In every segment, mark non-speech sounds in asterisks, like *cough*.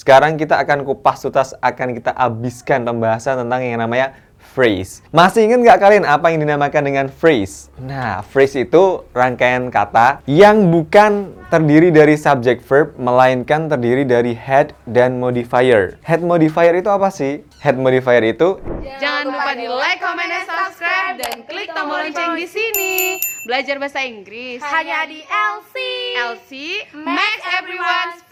Sekarang kita akan kupas tuntas, akan kita habiskan pembahasan tentang yang namanya phrase. Masih ingat nggak kalian apa yang dinamakan dengan phrase? Nah, phrase itu rangkaian kata yang bukan terdiri dari subject verb, melainkan terdiri dari head dan modifier. Head modifier itu apa sih? Head modifier itu Jangan lupa di like, comment, dan subscribe dan klik tombol lonceng di sini. Belajar bahasa Inggris hanya di LC. LC makes everyone speak.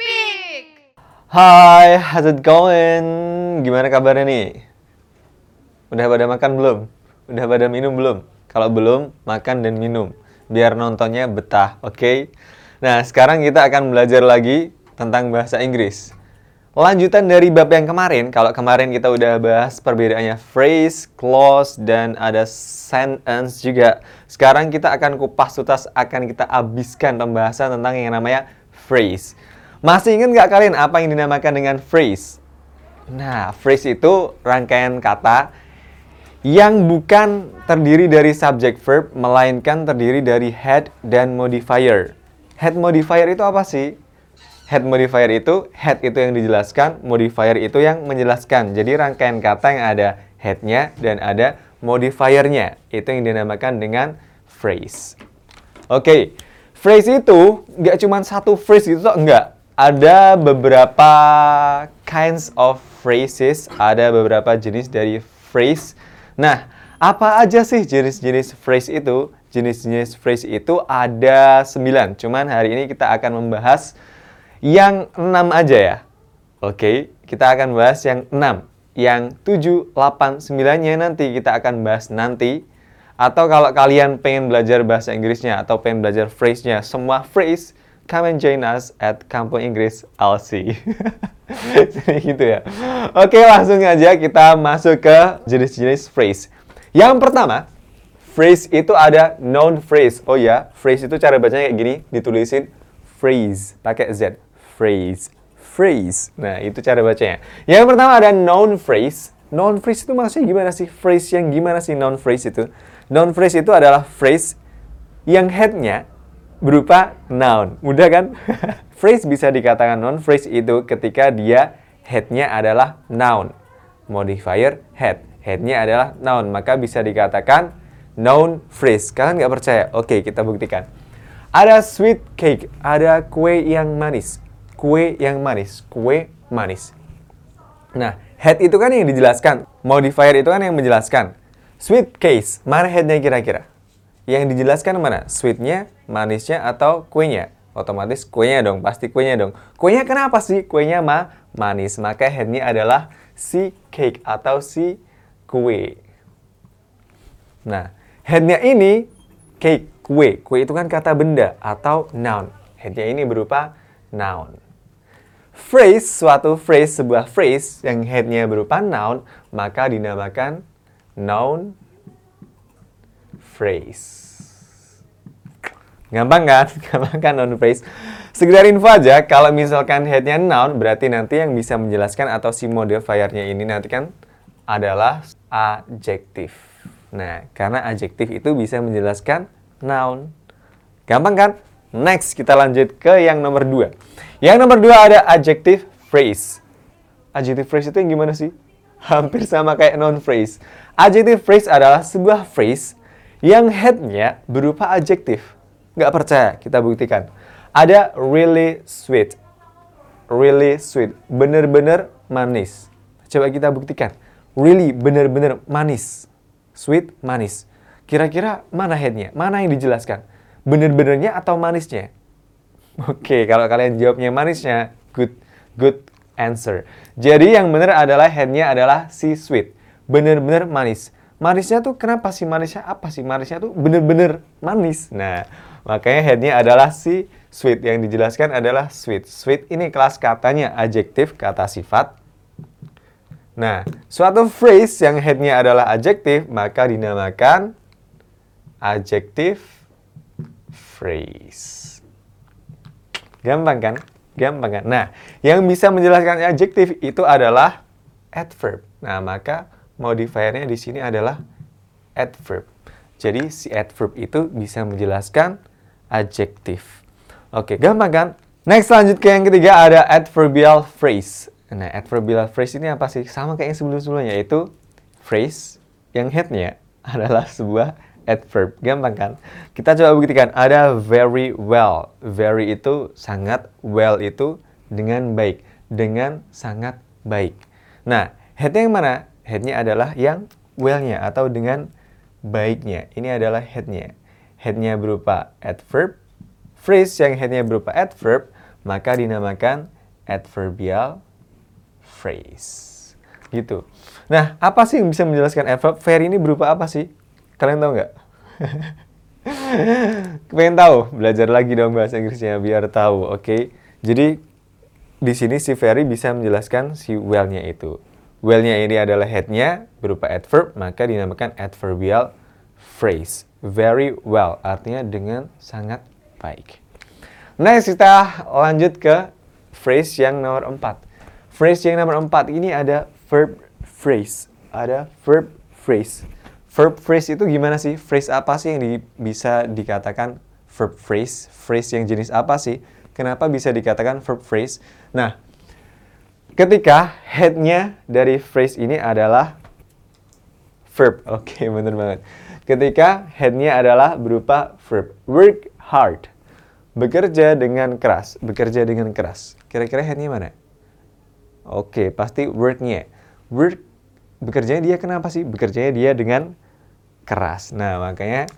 Hai, how's it going? Gimana kabarnya nih? Udah pada makan belum? Udah pada minum belum? Kalau belum, makan dan minum. Biar nontonnya betah, oke? Okay? Nah, sekarang kita akan belajar lagi tentang bahasa Inggris. Lanjutan dari bab yang kemarin, kalau kemarin kita udah bahas perbedaannya phrase, clause, dan ada sentence juga. Sekarang kita akan kupas tuntas, akan kita habiskan pembahasan tentang yang namanya phrase. Masih ingat nggak kalian apa yang dinamakan dengan phrase? Nah, phrase itu rangkaian kata yang bukan terdiri dari subject verb, melainkan terdiri dari head dan modifier. Head modifier itu apa sih? Head modifier itu, head itu yang dijelaskan, modifier itu yang menjelaskan. Jadi rangkaian kata yang ada headnya dan ada modifiernya. Itu yang dinamakan dengan phrase. Oke, okay. phrase itu nggak cuma satu phrase itu enggak. Ada beberapa kinds of phrases, ada beberapa jenis dari phrase Nah, apa aja sih jenis-jenis phrase itu? Jenis-jenis phrase itu ada 9. Cuman hari ini kita akan membahas yang 6 aja ya. Oke, kita akan bahas yang 6. Yang 7, 8, 9-nya nanti kita akan bahas nanti. Atau kalau kalian pengen belajar bahasa Inggrisnya atau pengen belajar phrase-nya, semua phrase, come and join us at Kampung Inggris LC. *laughs* gitu ya. Oke, langsung aja kita masuk ke jenis-jenis phrase. Yang pertama, phrase itu ada noun phrase. Oh ya, phrase itu cara bacanya kayak gini, ditulisin phrase pakai z. Phrase, phrase. Nah, itu cara bacanya. Yang pertama ada noun phrase. Noun phrase itu maksudnya gimana sih? Phrase yang gimana sih noun phrase itu? Noun phrase itu adalah phrase yang headnya berupa noun. Mudah kan? *laughs* phrase bisa dikatakan noun phrase itu ketika dia headnya adalah noun. Modifier head. Headnya adalah noun. Maka bisa dikatakan noun phrase. Kalian nggak percaya? Oke, kita buktikan. Ada sweet cake. Ada kue yang manis. Kue yang manis. Kue manis. Nah, head itu kan yang dijelaskan. Modifier itu kan yang menjelaskan. Sweet case. Mana headnya kira-kira? Yang dijelaskan mana? Sweetnya, manisnya, atau kuenya? Otomatis kuenya dong, pasti kuenya dong. Kuenya kenapa sih? Kuenya ma manis. Maka headnya adalah si cake atau si kue. Nah, headnya ini cake, kue. Kue itu kan kata benda atau noun. Headnya ini berupa noun. Phrase, suatu phrase, sebuah phrase yang headnya berupa noun, maka dinamakan noun phrase. Gampang kan? *laughs* Gampang kan noun phrase? Sekedar info aja, kalau misalkan headnya noun, berarti nanti yang bisa menjelaskan atau si modifiernya ini nanti kan adalah adjektif. Nah, karena adjektif itu bisa menjelaskan noun. Gampang kan? Next, kita lanjut ke yang nomor dua. Yang nomor dua ada adjective phrase. Adjective phrase itu yang gimana sih? *laughs* Hampir sama kayak noun phrase. Adjective phrase adalah sebuah phrase yang headnya berupa adjektif. Nggak percaya, kita buktikan. Ada really sweet. Really sweet. Bener-bener manis. Coba kita buktikan. Really, bener-bener manis. Sweet, manis. Kira-kira mana headnya? Mana yang dijelaskan? Bener-benernya atau manisnya? *laughs* Oke, kalau kalian jawabnya manisnya, good good answer. Jadi yang benar adalah headnya adalah si sweet. Bener-bener manis. Manisnya tuh kenapa sih manisnya? Apa sih manisnya tuh bener-bener manis. Nah, makanya headnya adalah si sweet. Yang dijelaskan adalah sweet. Sweet ini kelas katanya adjektif, kata sifat. Nah, suatu phrase yang headnya adalah adjektif, maka dinamakan adjective phrase. Gampang kan? Gampang kan? Nah, yang bisa menjelaskan adjektif itu adalah adverb. Nah, maka modifiernya di sini adalah adverb. Jadi si adverb itu bisa menjelaskan adjektif. Oke, gampang kan? Next lanjut ke yang ketiga ada adverbial phrase. Nah, adverbial phrase ini apa sih? Sama kayak yang sebelum-sebelumnya, yaitu phrase yang headnya *laughs* adalah sebuah adverb. Gampang kan? Kita coba buktikan. Ada very well. Very itu sangat, well itu dengan baik. Dengan sangat baik. Nah, headnya yang mana? Headnya adalah yang well-nya atau dengan baiknya. Ini adalah headnya. Headnya berupa adverb. Phrase yang headnya berupa adverb, maka dinamakan adverbial phrase. Gitu. Nah, apa sih yang bisa menjelaskan adverb? Very ini berupa apa sih? Kalian tahu nggak? *laughs* Pengen tahu? Belajar lagi dong bahasa Inggrisnya biar tahu, oke? Okay? Jadi di sini si very bisa menjelaskan si well-nya itu. Well-nya ini adalah head-nya berupa adverb, maka dinamakan adverbial phrase. Very well, artinya dengan sangat baik. Next, kita lanjut ke phrase yang nomor 4. Phrase yang nomor 4 ini ada verb phrase. Ada verb phrase. Verb phrase itu gimana sih? Phrase apa sih yang di, bisa dikatakan verb phrase? Phrase yang jenis apa sih? Kenapa bisa dikatakan verb phrase? Nah, ketika headnya dari phrase ini adalah verb. *laughs* Oke, okay, bener banget. Ketika headnya adalah berupa verb. Work hard. Bekerja dengan keras. Bekerja dengan keras. Kira-kira headnya mana? Oke, okay, pasti worknya. Work bekerjanya dia kenapa sih? Bekerjanya dia dengan keras. Nah, makanya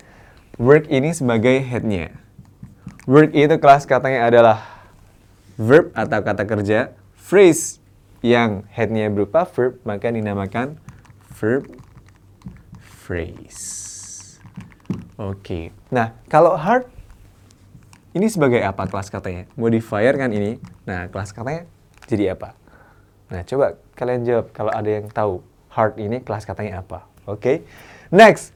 work ini sebagai headnya. Work itu kelas katanya adalah verb atau kata kerja. Phrase yang headnya berupa verb, maka dinamakan verb phrase. Oke. Okay. Nah, kalau hard ini sebagai apa kelas katanya? Modifier kan ini. Nah, kelas katanya jadi apa? Nah, coba kalian jawab kalau ada yang tahu hard ini kelas katanya apa. Oke. Okay? Next.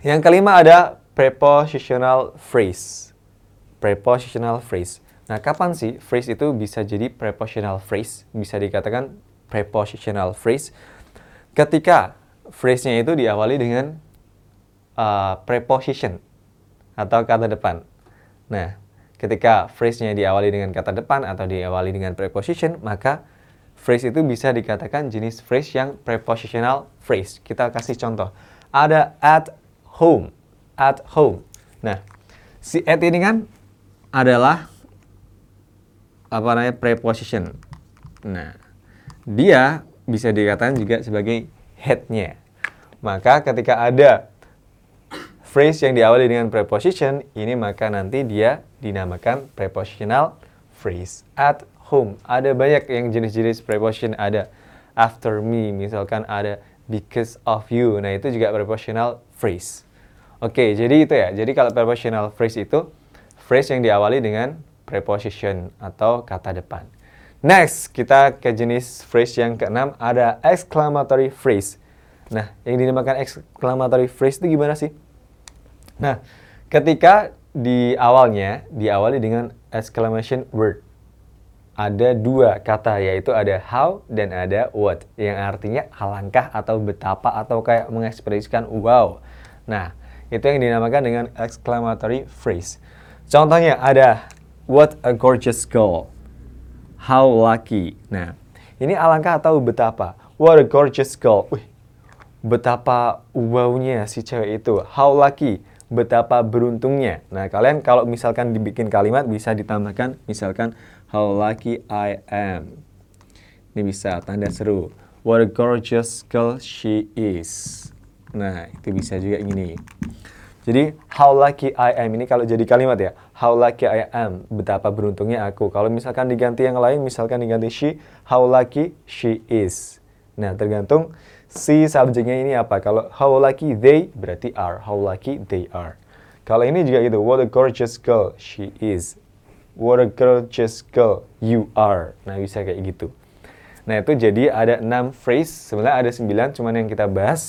Yang kelima ada prepositional phrase. Prepositional phrase. Nah, kapan sih phrase itu bisa jadi prepositional phrase? Bisa dikatakan prepositional phrase ketika phrase-nya itu diawali dengan uh, preposition atau kata depan. Nah, ketika phrase-nya diawali dengan kata depan atau diawali dengan preposition, maka phrase itu bisa dikatakan jenis phrase yang prepositional phrase. Kita kasih contoh. Ada at home. At home. Nah, si at ini kan adalah apa namanya preposition. Nah, dia bisa dikatakan juga sebagai headnya. Maka ketika ada phrase yang diawali dengan preposition, ini maka nanti dia dinamakan prepositional phrase. At home. Ada banyak yang jenis-jenis preposition ada after me, misalkan ada because of you. Nah, itu juga prepositional phrase. Oke, jadi itu ya. Jadi kalau prepositional phrase itu phrase yang diawali dengan preposition atau kata depan. Next, kita ke jenis phrase yang keenam ada exclamatory phrase. Nah, yang dinamakan exclamatory phrase itu gimana sih? Nah, ketika di awalnya diawali dengan exclamation word ada dua kata yaitu ada how dan ada what yang artinya alangkah atau betapa atau kayak mengekspresikan wow. Nah, itu yang dinamakan dengan exclamatory phrase. Contohnya ada what a gorgeous girl. How lucky. Nah, ini alangkah atau betapa. What a gorgeous girl. Wih, betapa wownya si cewek itu. How lucky. Betapa beruntungnya. Nah, kalian kalau misalkan dibikin kalimat bisa ditambahkan misalkan How lucky I am. Ini bisa tanda seru. What a gorgeous girl she is. Nah, itu bisa juga ini. Jadi, how lucky I am ini kalau jadi kalimat ya. How lucky I am. Betapa beruntungnya aku. Kalau misalkan diganti yang lain, misalkan diganti she, how lucky she is. Nah, tergantung si subjeknya ini apa. Kalau how lucky they berarti are. How lucky they are. Kalau ini juga gitu. What a gorgeous girl she is. What a gorgeous girl you are. Nah, bisa kayak gitu. Nah, itu jadi ada 6 phrase. Sebenarnya ada 9, cuman yang kita bahas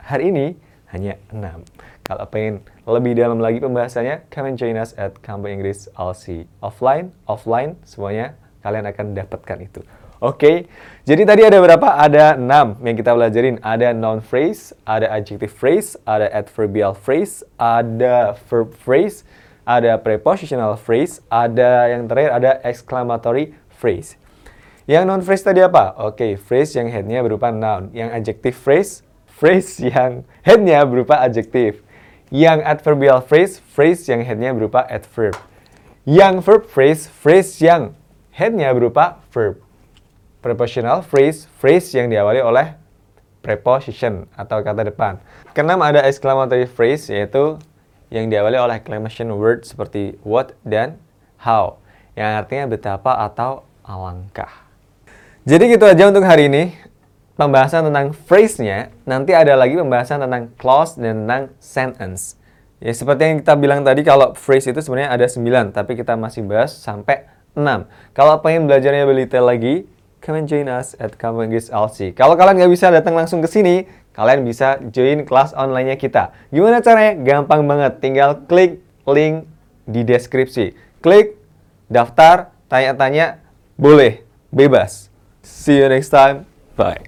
hari ini hanya 6. Kalau pengen lebih dalam lagi pembahasannya, come and join us at Kampung Inggris LC. Offline, offline, semuanya kalian akan dapatkan itu. Oke, okay. jadi tadi ada berapa? Ada 6 yang kita pelajarin. Ada noun phrase, ada adjective phrase, ada adverbial phrase, ada verb phrase, ada prepositional phrase, ada yang terakhir ada exclamatory phrase. Yang non phrase tadi apa? Oke, phrase yang headnya berupa noun. Yang adjective phrase, phrase yang headnya berupa adjective. Yang adverbial phrase, phrase yang headnya berupa adverb. Yang verb phrase, phrase yang headnya berupa verb. Prepositional phrase, phrase yang diawali oleh preposition atau kata depan. Keenam ada exclamatory phrase yaitu yang diawali oleh exclamation word seperti what dan how yang artinya betapa atau alangkah. Jadi gitu aja untuk hari ini. Pembahasan tentang phrase-nya, nanti ada lagi pembahasan tentang clause dan tentang sentence. Ya seperti yang kita bilang tadi kalau phrase itu sebenarnya ada 9, tapi kita masih bahas sampai 6. Kalau pengen belajarnya lebih detail lagi, come and join us at Kampung LC. Kalau kalian nggak bisa datang langsung ke sini, kalian bisa join kelas online-nya kita. Gimana caranya? Gampang banget, tinggal klik link di deskripsi. Klik, daftar, tanya-tanya, boleh, bebas. See you next time. Bye.